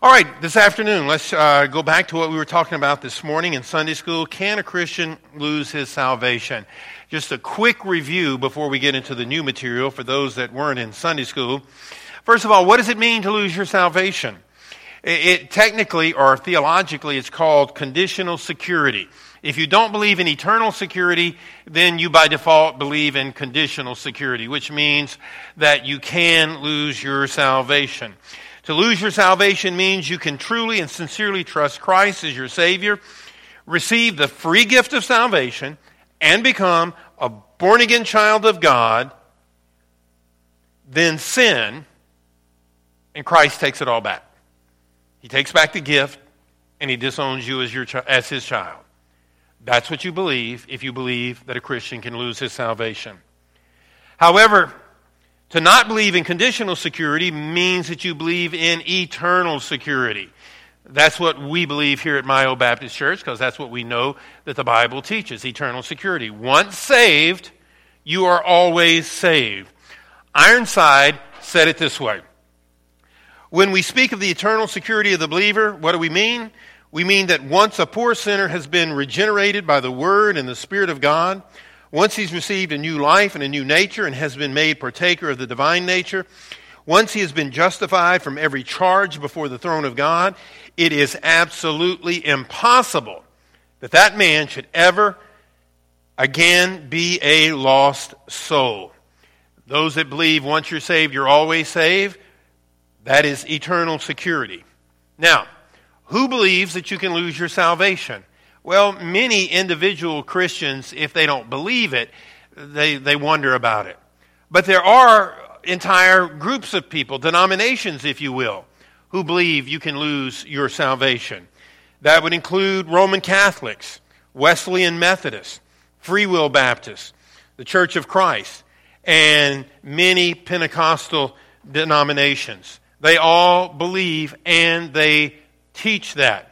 All right, this afternoon, let's uh, go back to what we were talking about this morning in Sunday school. Can a Christian lose his salvation? Just a quick review before we get into the new material for those that weren't in Sunday school. First of all, what does it mean to lose your salvation? It, it technically or theologically, it's called conditional security. If you don't believe in eternal security, then you by default believe in conditional security, which means that you can lose your salvation. To lose your salvation means you can truly and sincerely trust Christ as your Savior, receive the free gift of salvation, and become a born again child of God, then sin, and Christ takes it all back. He takes back the gift, and he disowns you as, your, as his child. That's what you believe if you believe that a Christian can lose his salvation. However, to not believe in conditional security means that you believe in eternal security. That's what we believe here at Myo Baptist Church because that's what we know that the Bible teaches eternal security. Once saved, you are always saved. Ironside said it this way When we speak of the eternal security of the believer, what do we mean? We mean that once a poor sinner has been regenerated by the Word and the Spirit of God, once he's received a new life and a new nature and has been made partaker of the divine nature, once he has been justified from every charge before the throne of God, it is absolutely impossible that that man should ever again be a lost soul. Those that believe once you're saved, you're always saved, that is eternal security. Now, who believes that you can lose your salvation? Well, many individual Christians, if they don't believe it, they, they wonder about it. But there are entire groups of people, denominations, if you will, who believe you can lose your salvation. That would include Roman Catholics, Wesleyan Methodists, Free Will Baptists, the Church of Christ, and many Pentecostal denominations. They all believe and they teach that.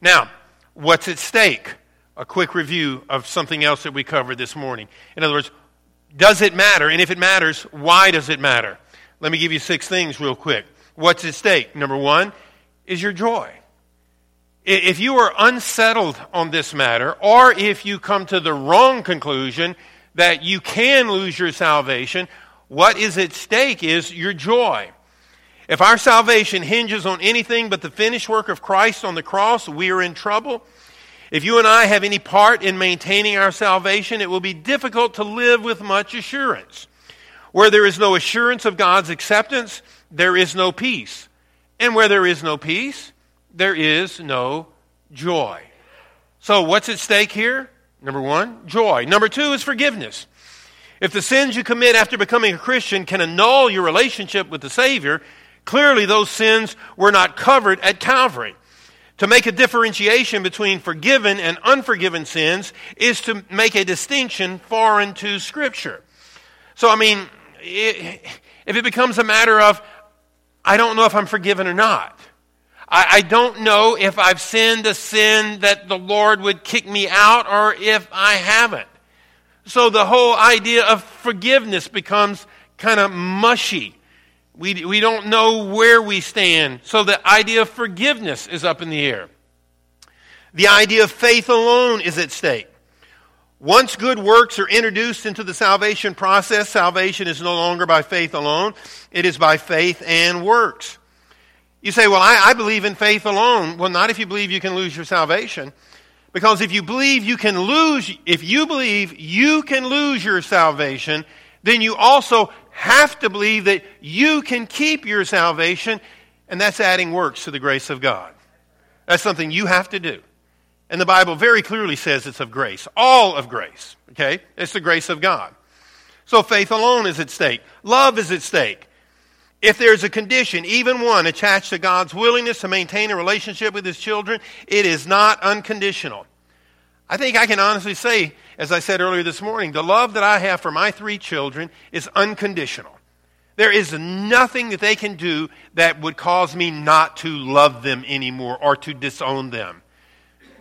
Now, What's at stake? A quick review of something else that we covered this morning. In other words, does it matter? And if it matters, why does it matter? Let me give you six things real quick. What's at stake? Number one is your joy. If you are unsettled on this matter, or if you come to the wrong conclusion that you can lose your salvation, what is at stake is your joy. If our salvation hinges on anything but the finished work of Christ on the cross, we are in trouble. If you and I have any part in maintaining our salvation, it will be difficult to live with much assurance. Where there is no assurance of God's acceptance, there is no peace. And where there is no peace, there is no joy. So, what's at stake here? Number one, joy. Number two is forgiveness. If the sins you commit after becoming a Christian can annul your relationship with the Savior, Clearly, those sins were not covered at Calvary. To make a differentiation between forgiven and unforgiven sins is to make a distinction foreign to Scripture. So, I mean, if it becomes a matter of, I don't know if I'm forgiven or not, I don't know if I've sinned a sin that the Lord would kick me out or if I haven't. So the whole idea of forgiveness becomes kind of mushy. We, we don't know where we stand. So the idea of forgiveness is up in the air. The idea of faith alone is at stake. Once good works are introduced into the salvation process, salvation is no longer by faith alone, it is by faith and works. You say, Well, I, I, believe in faith alone. Well, not if you believe you can lose your salvation. Because if you believe you can lose, if you believe you can lose your salvation, then you also have to believe that you can keep your salvation, and that's adding works to the grace of God. That's something you have to do. And the Bible very clearly says it's of grace, all of grace. Okay? It's the grace of God. So faith alone is at stake, love is at stake. If there's a condition, even one, attached to God's willingness to maintain a relationship with His children, it is not unconditional. I think I can honestly say, as I said earlier this morning, the love that I have for my three children is unconditional. There is nothing that they can do that would cause me not to love them anymore or to disown them.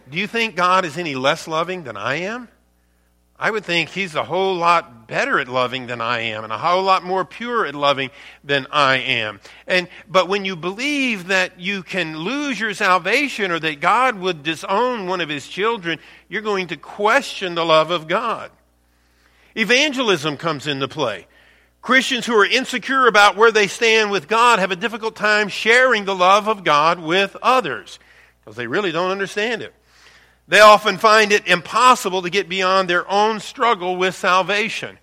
Do you think God is any less loving than I am? I would think he's a whole lot better at loving than I am and a whole lot more pure at loving than I am. And but when you believe that you can lose your salvation or that God would disown one of his children, you're going to question the love of God. Evangelism comes into play. Christians who are insecure about where they stand with God have a difficult time sharing the love of God with others because they really don't understand it. They often find it impossible to get beyond their own struggle with salvation.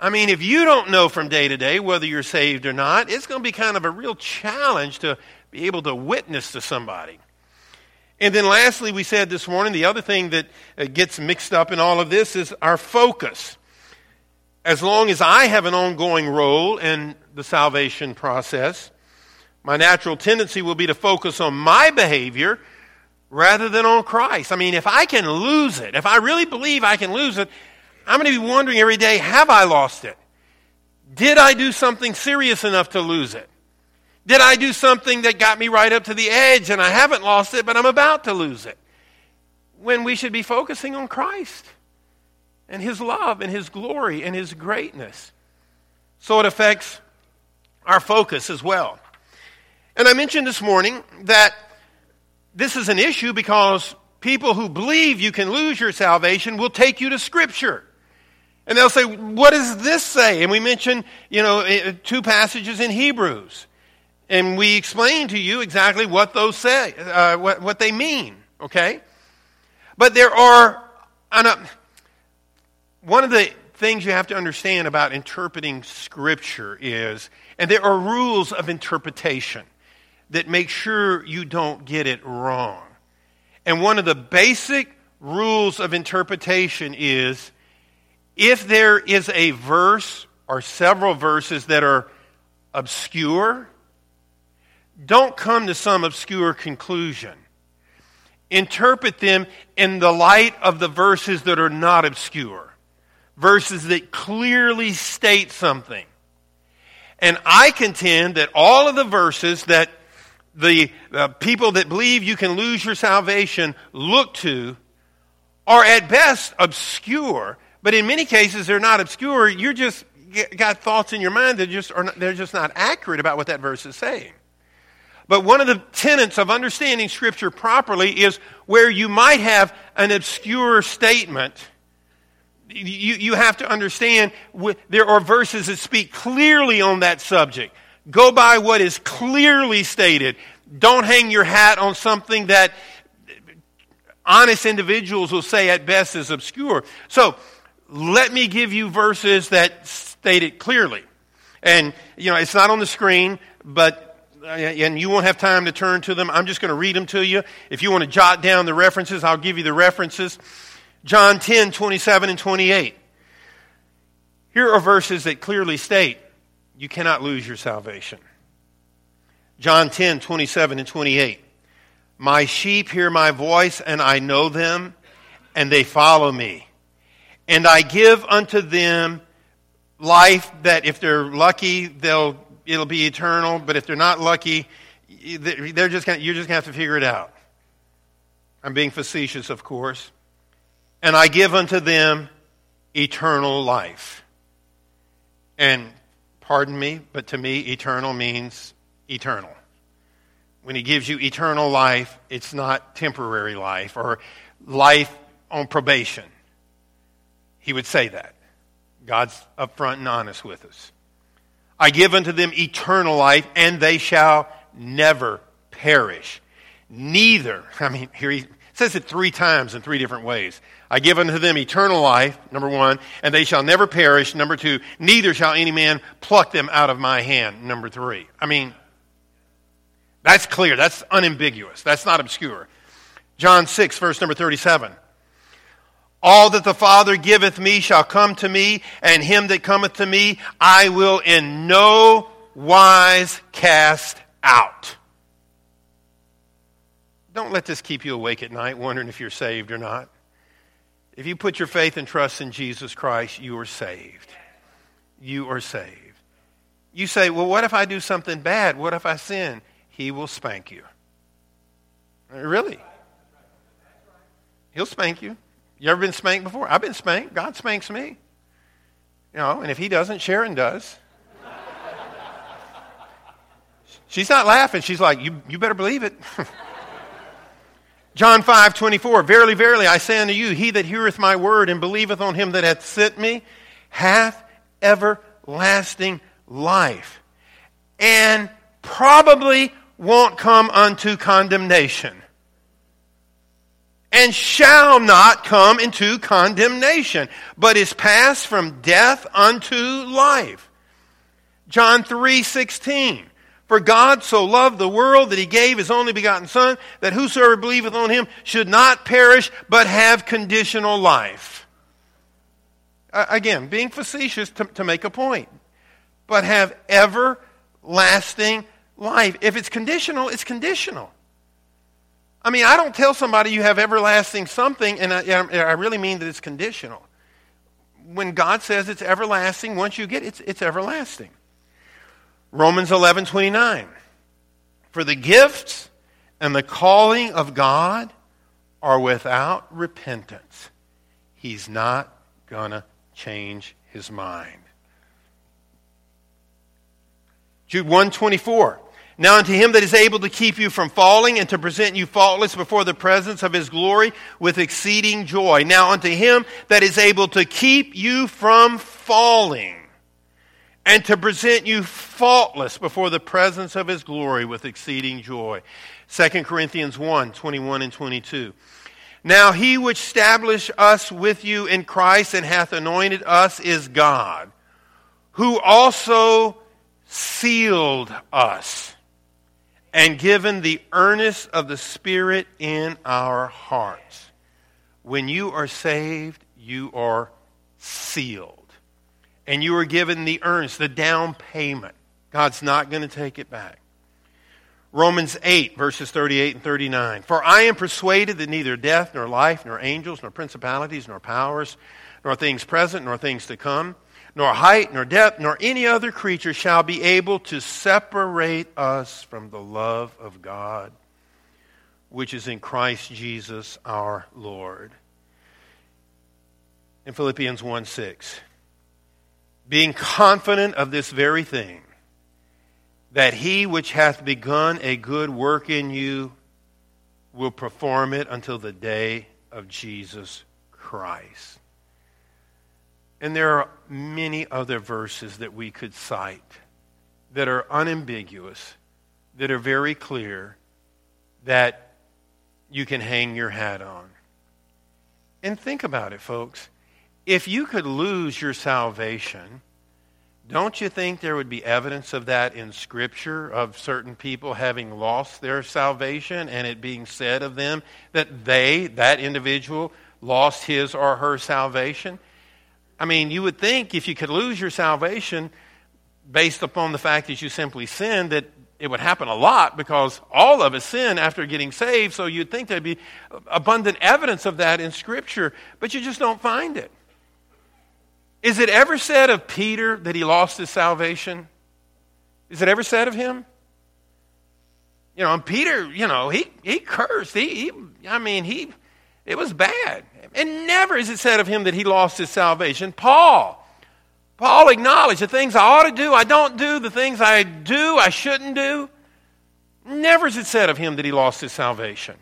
I mean, if you don't know from day to day whether you're saved or not, it's going to be kind of a real challenge to be able to witness to somebody. And then lastly, we said this morning, the other thing that uh, gets mixed up in all of this is our focus. As long as I have an ongoing role in the salvation process, my natural tendency will be to focus on my behavior rather than on Christ. I mean, if I can lose it, if I really believe I can lose it, I'm going to be wondering every day have I lost it? Did I do something serious enough to lose it? Did I do something that got me right up to the edge and I haven't lost it, but I'm about to lose it? When we should be focusing on Christ and His love and His glory and His greatness. So it affects our focus as well. And I mentioned this morning that this is an issue because people who believe you can lose your salvation will take you to Scripture. And they'll say, What does this say? And we mentioned, you know, two passages in Hebrews. And we explain to you exactly what those say, uh, what, what they mean, okay? But there are, one of the things you have to understand about interpreting Scripture is, and there are rules of interpretation that make sure you don't get it wrong. And one of the basic rules of interpretation is if there is a verse or several verses that are obscure, don't come to some obscure conclusion. Interpret them in the light of the verses that are not obscure, verses that clearly state something. And I contend that all of the verses that the uh, people that believe you can lose your salvation look to are at best obscure, but in many cases they're not obscure. You're just got thoughts in your mind that just are not, they're just not accurate about what that verse is saying. But one of the tenets of understanding Scripture properly is where you might have an obscure statement. You, you have to understand there are verses that speak clearly on that subject. Go by what is clearly stated. Don't hang your hat on something that honest individuals will say at best is obscure. So, let me give you verses that state it clearly. And, you know, it's not on the screen, but uh, and you won't have time to turn to them. I'm just going to read them to you. If you want to jot down the references, I'll give you the references. John 10, 27 and 28. Here are verses that clearly state you cannot lose your salvation. John 10, 27 and 28. My sheep hear my voice, and I know them, and they follow me. And I give unto them life that if they're lucky, they'll, it'll be eternal, but if they're not lucky, they're just gonna, you're just going to have to figure it out. I'm being facetious, of course. And I give unto them eternal life. And Pardon me, but to me, eternal means eternal. When he gives you eternal life, it's not temporary life or life on probation. He would say that. God's upfront and honest with us. I give unto them eternal life, and they shall never perish. Neither, I mean, here he says it three times in three different ways. I give unto them eternal life, number one, and they shall never perish, number two, neither shall any man pluck them out of my hand, number three. I mean, that's clear. That's unambiguous. That's not obscure. John 6, verse number 37. All that the Father giveth me shall come to me, and him that cometh to me I will in no wise cast out. Don't let this keep you awake at night wondering if you're saved or not. If you put your faith and trust in Jesus Christ, you are saved. You are saved. You say, well, what if I do something bad? What if I sin? He will spank you. Really? He'll spank you. You ever been spanked before? I've been spanked. God spanks me. You know, and if he doesn't, Sharon does. She's not laughing. She's like, you, you better believe it. John 5, 24. Verily, verily, I say unto you, he that heareth my word and believeth on him that hath sent me hath everlasting life, and probably won't come unto condemnation, and shall not come into condemnation, but is passed from death unto life. John 3, 16. For God so loved the world that he gave his only begotten Son, that whosoever believeth on him should not perish, but have conditional life. Uh, again, being facetious to, to make a point, but have everlasting life. If it's conditional, it's conditional. I mean, I don't tell somebody you have everlasting something, and I, I really mean that it's conditional. When God says it's everlasting, once you get it, it's, it's everlasting. Romans 11 29. For the gifts and the calling of God are without repentance. He's not going to change his mind. Jude 124. Now unto him that is able to keep you from falling and to present you faultless before the presence of his glory with exceeding joy. Now unto him that is able to keep you from falling and to present you faultless before the presence of his glory with exceeding joy. 2 Corinthians 1 21 and 22. Now he which established us with you in Christ and hath anointed us is God, who also sealed us and given the earnest of the Spirit in our hearts. When you are saved, you are sealed and you are given the earnest, the down payment. God's not going to take it back. Romans 8, verses 38 and 39. For I am persuaded that neither death, nor life, nor angels, nor principalities, nor powers, nor things present, nor things to come, nor height, nor depth, nor any other creature shall be able to separate us from the love of God, which is in Christ Jesus our Lord. In Philippians 1 6 being confident of this very thing, that he which hath begun a good work in you will perform it until the day of Jesus Christ. And there are many other verses that we could cite that are unambiguous, that are very clear, that you can hang your hat on. And think about it, folks if you could lose your salvation, don't you think there would be evidence of that in Scripture, of certain people having lost their salvation and it being said of them that they, that individual, lost his or her salvation? I mean, you would think if you could lose your salvation based upon the fact that you simply sinned, that it would happen a lot because all of us sin after getting saved, so you'd think there'd be abundant evidence of that in Scripture, but you just don't find it. Is it ever said of Peter that he lost his salvation? Is it ever said of him? You know, and Peter, you know, he, he cursed. He, he, I mean, he, it was bad. And never is it said of him that he lost his salvation. Paul, Paul acknowledged the things I ought to do, I don't do, the things I do, I shouldn't do. Never is it said of him that he lost his salvation.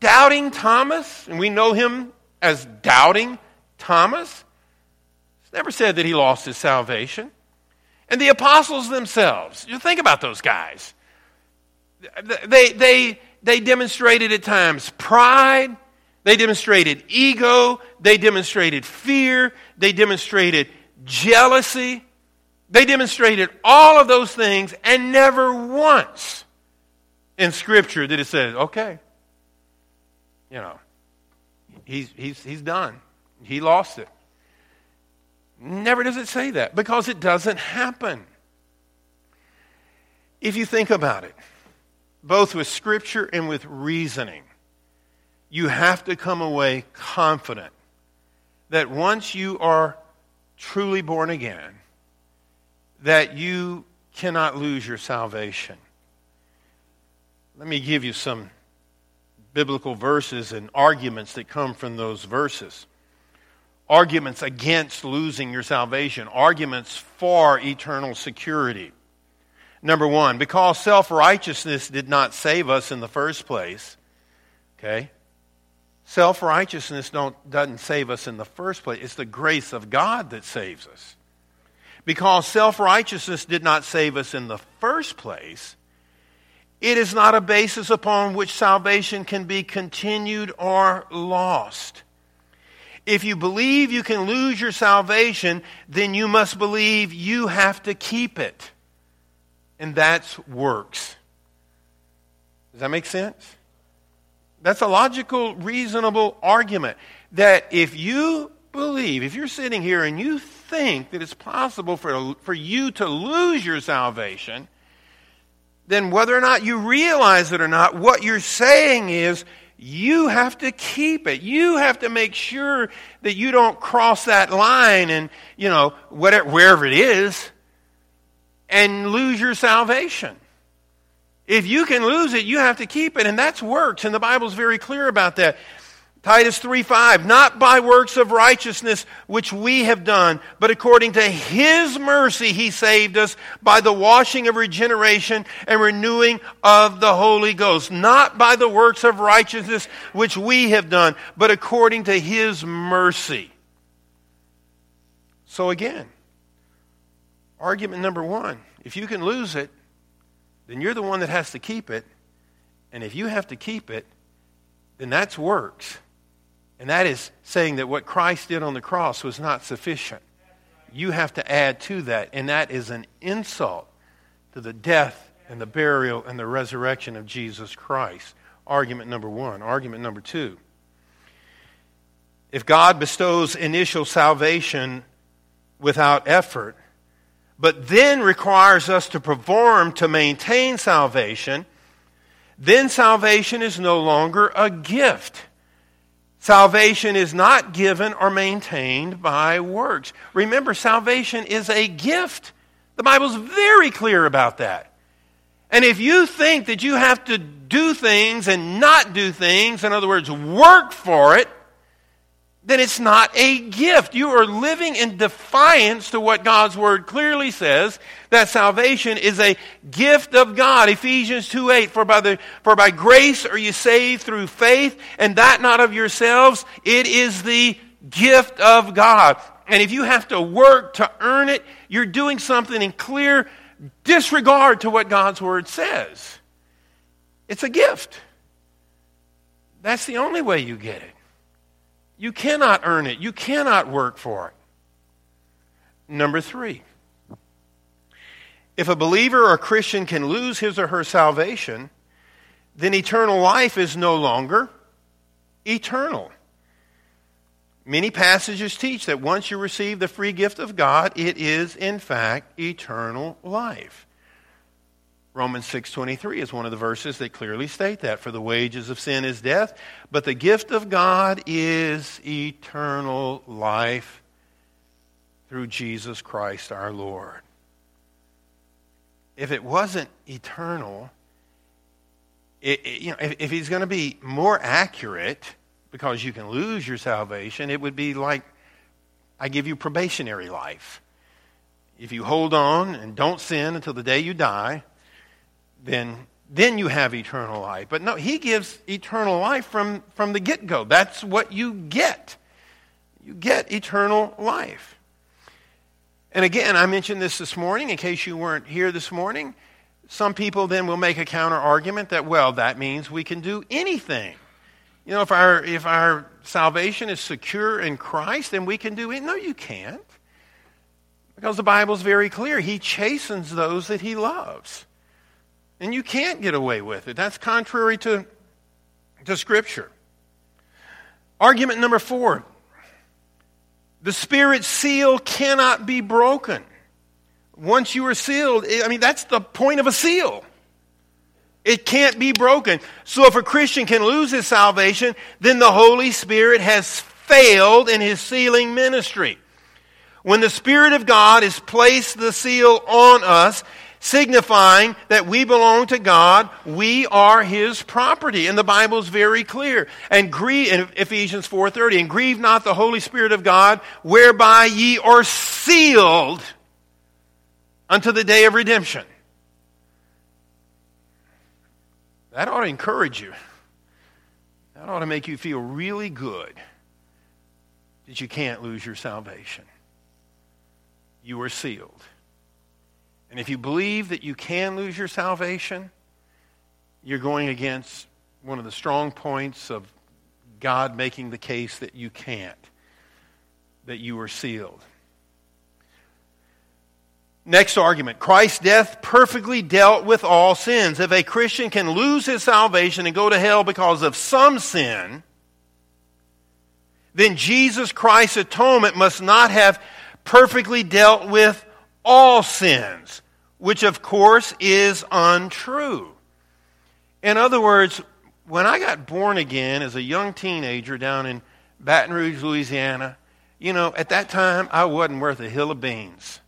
Doubting Thomas, and we know him as doubting Thomas, never said that he lost his salvation. And the apostles themselves, you think about those guys. They, they, they demonstrated at times pride, they demonstrated ego, they demonstrated fear, they demonstrated jealousy, they demonstrated all of those things, and never once in Scripture did it say, okay, you know, he's, he's, he's done. He lost it. Never does it say that because it doesn't happen. If you think about it, both with Scripture and with reasoning, you have to come away confident that once you are truly born again, that you cannot lose your salvation. Let me give you some biblical verses and arguments that come from those verses. Arguments against losing your salvation, arguments for eternal security. Number one, because self righteousness did not save us in the first place, okay? Self righteousness doesn't save us in the first place. It's the grace of God that saves us. Because self righteousness did not save us in the first place, it is not a basis upon which salvation can be continued or lost. If you believe you can lose your salvation, then you must believe you have to keep it. And that's works. Does that make sense? That's a logical, reasonable argument. That if you believe, if you're sitting here and you think that it's possible for, for you to lose your salvation, then whether or not you realize it or not, what you're saying is you have to keep it. You have to make sure that you don't cross that line and, you know, whatever, wherever it is, and lose your salvation. If you can lose it, you have to keep it, and that's works, and the Bible's very clear about that. Titus 3 5, not by works of righteousness which we have done, but according to his mercy he saved us by the washing of regeneration and renewing of the Holy Ghost. Not by the works of righteousness which we have done, but according to his mercy. So again, argument number one if you can lose it, then you're the one that has to keep it. And if you have to keep it, then that's works. And that is saying that what Christ did on the cross was not sufficient. You have to add to that, and that is an insult to the death and the burial and the resurrection of Jesus Christ. Argument number one. Argument number two. If God bestows initial salvation without effort, but then requires us to perform to maintain salvation, then salvation is no longer a gift. Salvation is not given or maintained by works. Remember, salvation is a gift. The Bible's very clear about that. And if you think that you have to do things and not do things, in other words, work for it, then it's not a gift. You are living in defiance to what God's word clearly says that salvation is a gift of God. Ephesians 2 8, for by, the, for by grace are you saved through faith, and that not of yourselves. It is the gift of God. And if you have to work to earn it, you're doing something in clear disregard to what God's word says. It's a gift. That's the only way you get it. You cannot earn it, you cannot work for it. Number three, if a believer or Christian can lose his or her salvation, then eternal life is no longer eternal. Many passages teach that once you receive the free gift of God, it is in fact eternal life. Romans 6:23 is one of the verses that clearly state that for the wages of sin is death, but the gift of God is eternal life through Jesus Christ our Lord. If it wasn't eternal, it, it, you know, if, if he's going to be more accurate, because you can lose your salvation, it would be like I give you probationary life. If you hold on and don't sin until the day you die, then then you have eternal life. But no, he gives eternal life from, from the get go. That's what you get. You get eternal life. And again, I mentioned this this morning in case you weren't here this morning. Some people then will make a counter argument that, well, that means we can do anything. You know, if our, if our salvation is secure in Christ, then we can do it. No, you can't. Because the Bible's very clear. He chastens those that he loves. And you can't get away with it. That's contrary to, to Scripture. Argument number four the Spirit's seal cannot be broken. Once you are sealed, I mean, that's the point of a seal. It can't be broken. So if a Christian can lose his salvation, then the Holy Spirit has failed in his sealing ministry. When the Spirit of God has placed the seal on us, signifying that we belong to God, we are his property. And the Bible is very clear. And grieve in Ephesians 4:30, and grieve not the Holy Spirit of God, whereby ye are sealed unto the day of redemption. That ought to encourage you. That ought to make you feel really good that you can't lose your salvation. You are sealed. And if you believe that you can lose your salvation, you're going against one of the strong points of God making the case that you can't, that you are sealed. Next argument Christ's death perfectly dealt with all sins. If a Christian can lose his salvation and go to hell because of some sin, then Jesus Christ's atonement must not have perfectly dealt with all sins which of course is untrue. In other words, when I got born again as a young teenager down in Baton Rouge, Louisiana, you know, at that time I wasn't worth a hill of beans.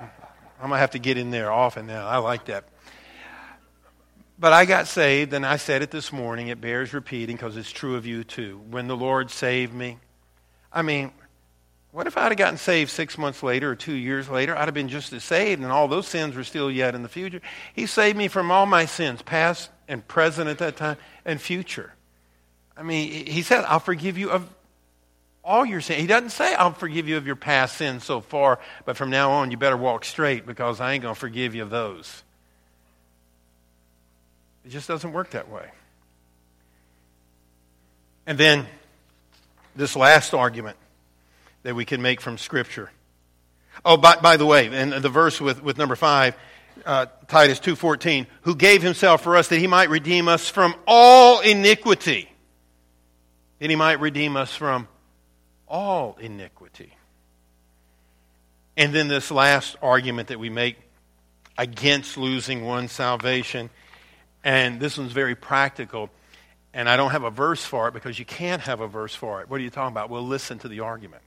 I'm going to have to get in there often now. I like that. But I got saved, and I said it this morning. It bears repeating because it's true of you too. When the Lord saved me, I mean, what if I'd have gotten saved six months later or two years later? I'd have been just as saved, and all those sins were still yet in the future. He saved me from all my sins, past and present at that time, and future. I mean, he said, I'll forgive you of all your sins. He doesn't say, I'll forgive you of your past sins so far, but from now on, you better walk straight because I ain't going to forgive you of those. It just doesn't work that way. And then this last argument that we can make from Scripture. Oh, by, by the way, and the verse with, with number five, uh, Titus 2.14, who gave himself for us that he might redeem us from all iniquity. That he might redeem us from all iniquity. And then this last argument that we make against losing one's salvation, and this one's very practical, and I don't have a verse for it because you can't have a verse for it. What are you talking about? Well, listen to the argument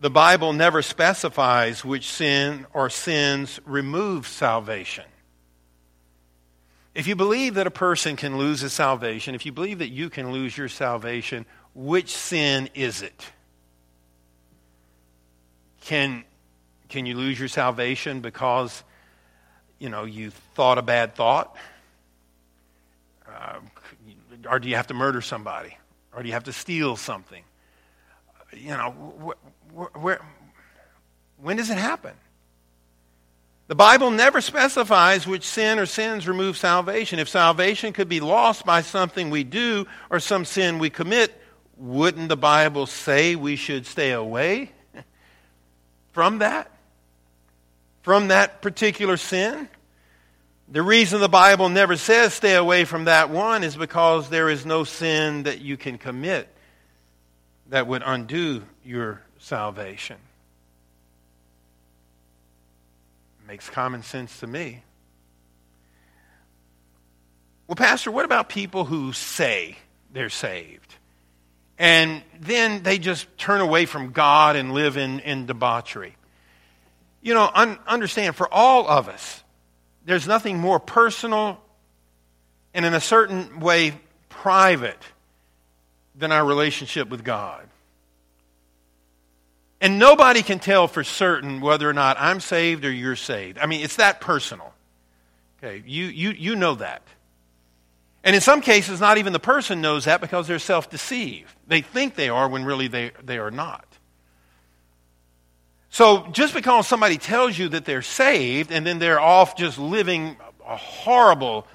the Bible never specifies which sin or sins remove salvation. If you believe that a person can lose his salvation, if you believe that you can lose your salvation, which sin is it? Can, can you lose your salvation because, you know, you thought a bad thought? Uh, or do you have to murder somebody? Or do you have to steal something? You know, wh- where, when does it happen? The Bible never specifies which sin or sins remove salvation. If salvation could be lost by something we do or some sin we commit, wouldn't the Bible say we should stay away from that? From that particular sin? The reason the Bible never says stay away from that one is because there is no sin that you can commit that would undo your salvation. Makes common sense to me. Well, Pastor, what about people who say they're saved? And then they just turn away from God and live in, in debauchery. You know, un- understand, for all of us, there's nothing more personal and in a certain way private than our relationship with God. And nobody can tell for certain whether or not I'm saved or you're saved. I mean, it's that personal. Okay, you, you, you know that. And in some cases, not even the person knows that because they're self deceived. They think they are when really they, they are not. So just because somebody tells you that they're saved and then they're off just living a horrible,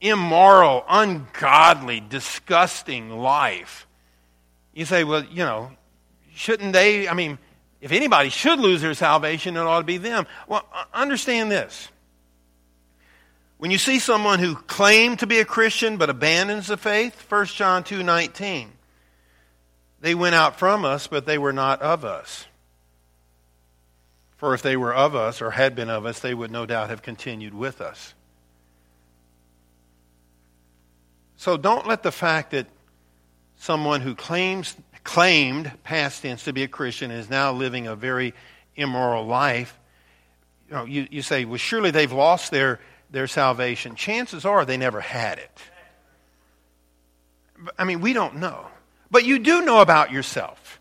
immoral, ungodly, disgusting life, you say, well, you know, shouldn't they? I mean, if anybody should lose their salvation, it ought to be them. Well, uh, understand this. When you see someone who claimed to be a Christian but abandons the faith, 1 John 2 19, they went out from us, but they were not of us. For if they were of us or had been of us, they would no doubt have continued with us. So don't let the fact that someone who claims, claimed, past tense, to be a Christian and is now living a very immoral life, you, know, you, you say, well, surely they've lost their, their salvation. Chances are they never had it. I mean, we don't know. But you do know about yourself.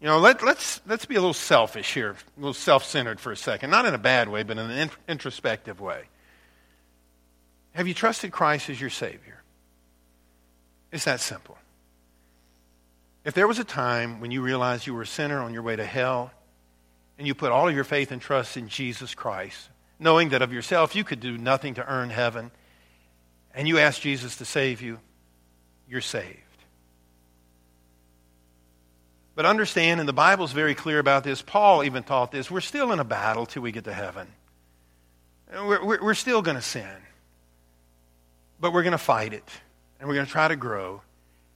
You know, let, let's, let's be a little selfish here, a little self centered for a second. Not in a bad way, but in an introspective way. Have you trusted Christ as your Savior? It's that simple. If there was a time when you realized you were a sinner on your way to hell, and you put all of your faith and trust in Jesus Christ, knowing that of yourself you could do nothing to earn heaven, and you asked Jesus to save you, you're saved. But understand, and the Bible's very clear about this, Paul even taught this, we're still in a battle till we get to heaven. We're, we're, we're still going to sin. But we're going to fight it. And we're going to try to grow.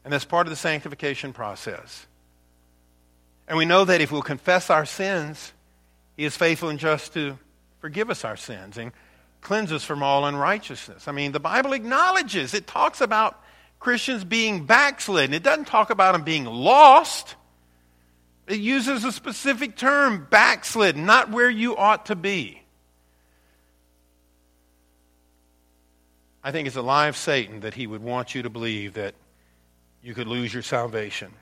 And that's part of the sanctification process. And we know that if we'll confess our sins, He is faithful and just to forgive us our sins and cleanse us from all unrighteousness. I mean, the Bible acknowledges, it talks about Christians being backslidden. It doesn't talk about them being lost. It uses a specific term, backslidden, not where you ought to be. I think it's a lie of Satan that he would want you to believe that you could lose your salvation.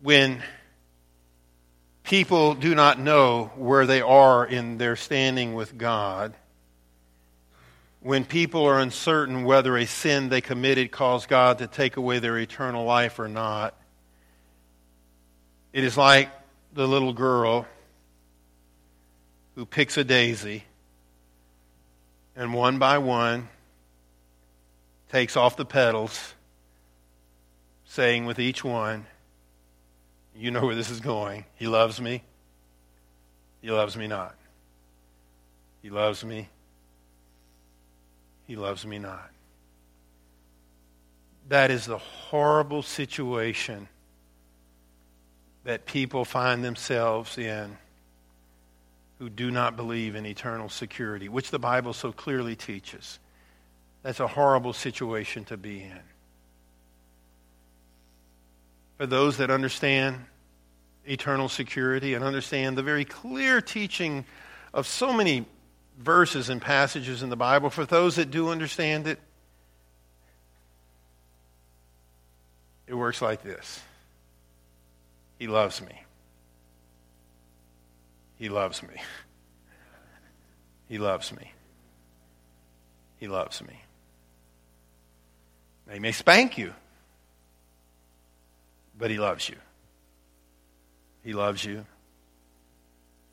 When people do not know where they are in their standing with God, when people are uncertain whether a sin they committed caused God to take away their eternal life or not, it is like the little girl who picks a daisy and one by one takes off the petals, saying with each one, You know where this is going. He loves me. He loves me not. He loves me he loves me not. That is the horrible situation that people find themselves in who do not believe in eternal security, which the Bible so clearly teaches. That's a horrible situation to be in. For those that understand eternal security and understand the very clear teaching of so many verses and passages in the Bible. For those that do understand it, it works like this He loves me. He loves me. He loves me. He loves me. Now, he may spank you, but he loves you. He loves you.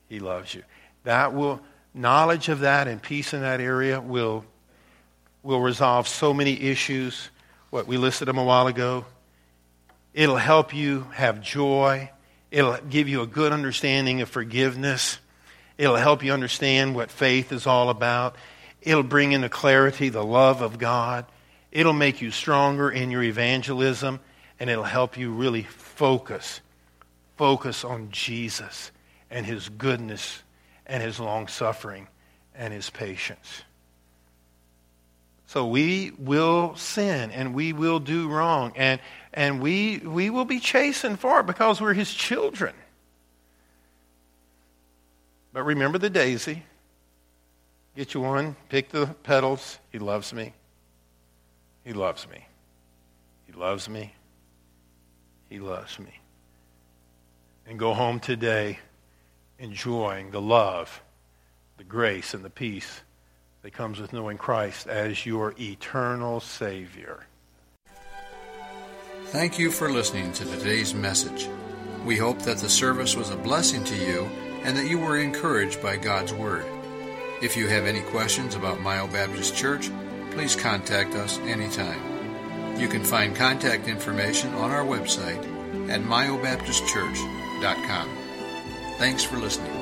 He loves you. That will knowledge of that and peace in that area will, will resolve so many issues. What we listed them a while ago. It'll help you have joy. It'll give you a good understanding of forgiveness. It'll help you understand what faith is all about. It'll bring into clarity the love of God. It'll make you stronger in your evangelism, and it'll help you really focus. Focus on Jesus and his goodness and his long suffering and his patience. So we will sin and we will do wrong and, and we, we will be chastened for it because we're his children. But remember the daisy. Get you one, pick the petals. He loves me. He loves me. He loves me. He loves me. And go home today enjoying the love, the grace, and the peace that comes with knowing Christ as your eternal Savior. Thank you for listening to today's message. We hope that the service was a blessing to you and that you were encouraged by God's Word. If you have any questions about Myo Baptist Church, please contact us anytime. You can find contact information on our website at myobaptistchurch.com. Thanks for listening.